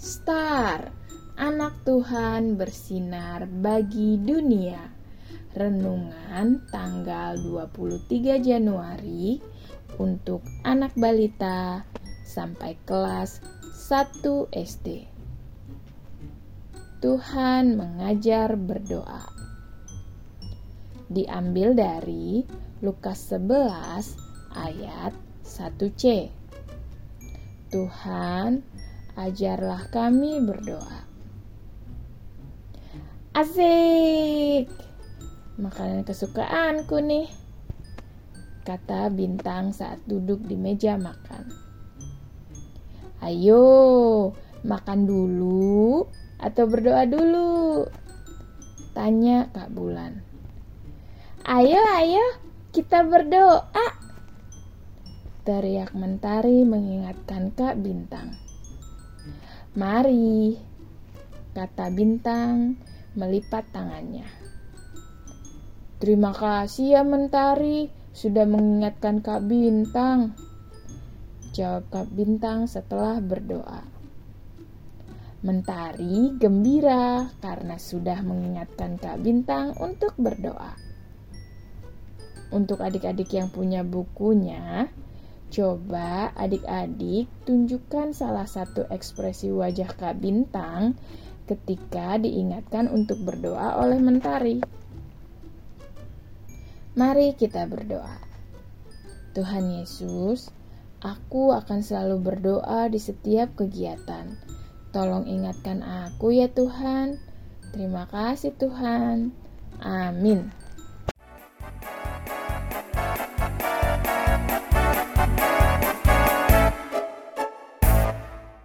besar, anak Tuhan bersinar bagi dunia. Renungan tanggal 23 Januari untuk anak balita sampai kelas 1 SD. Tuhan mengajar berdoa. Diambil dari Lukas 11 ayat 1c. Tuhan, ajarlah kami berdoa. Asik! Makanan kesukaanku nih, kata Bintang saat duduk di meja makan. Ayo, makan dulu atau berdoa dulu? Tanya Kak Bulan. Ayo, ayo, kita berdoa teriak mentari mengingatkan Kak Bintang. Mari, kata Bintang melipat tangannya. Terima kasih ya Mentari sudah mengingatkan Kak Bintang. Jawab Kak Bintang setelah berdoa. Mentari gembira karena sudah mengingatkan Kak Bintang untuk berdoa. Untuk adik-adik yang punya bukunya, Coba adik-adik tunjukkan salah satu ekspresi wajah Kak Bintang ketika diingatkan untuk berdoa oleh Mentari. Mari kita berdoa. Tuhan Yesus, aku akan selalu berdoa di setiap kegiatan. Tolong ingatkan aku ya Tuhan. Terima kasih Tuhan. Amin.